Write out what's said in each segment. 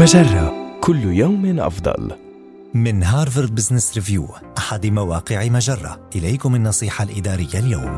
مجرة. كل يوم أفضل. من هارفارد بزنس ريفيو أحد مواقع مجرة. إليكم النصيحة الإدارية اليوم.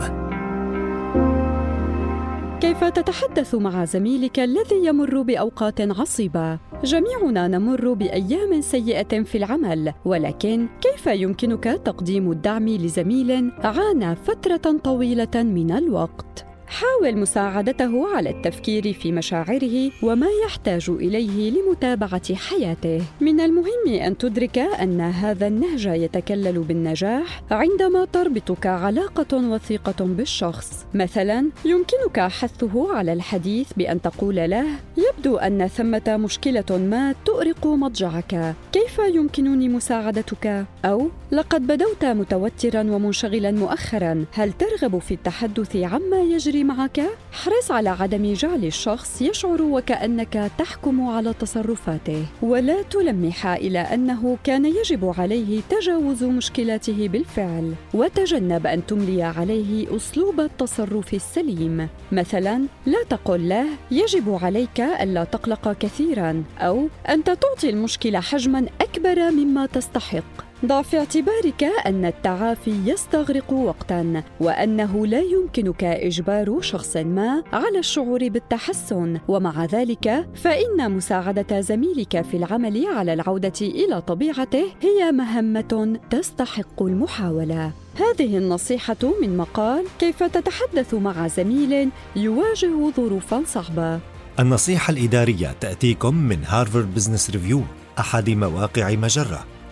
كيف تتحدث مع زميلك الذي يمر بأوقات عصيبة؟ جميعنا نمر بأيام سيئة في العمل ولكن كيف يمكنك تقديم الدعم لزميل عانى فترة طويلة من الوقت؟ حاول مساعدته على التفكير في مشاعره وما يحتاج إليه لمتابعة حياته. من المهم أن تدرك أن هذا النهج يتكلل بالنجاح عندما تربطك علاقة وثيقة بالشخص. مثلا يمكنك حثه على الحديث بأن تقول له يبدو أن ثمة مشكلة ما تؤرق مضجعك. كيف يمكنني مساعدتك؟ أو لقد بدوت متوترا ومنشغلا مؤخرا. هل ترغب في التحدث عما يجري معك؟ حرص على عدم جعل الشخص يشعر وكأنك تحكم على تصرفاته. ولا تلمح إلى أنه كان يجب عليه تجاوز مشكلاته بالفعل. وتجنب أن تملي عليه أسلوب التصرف السليم. مثلا لا تقل له يجب عليك ألا تقلق كثيرا. أو أنت تعطي المشكلة حجما أكبر مما تستحق. ضع في اعتبارك أن التعافي يستغرق وقتا وأنه لا يمكنك إجبار شخص ما على الشعور بالتحسن. ومع ذلك فإن مساعدة زميلك في العمل على العودة إلى طبيعته هي مهمة تستحق المحاولة. هذه النصيحة من مقال كيف تتحدث مع زميل يواجه ظروفا صعبة. النصيحة الإدارية تأتيكم من Harvard Business Review أحد مواقع مجرة.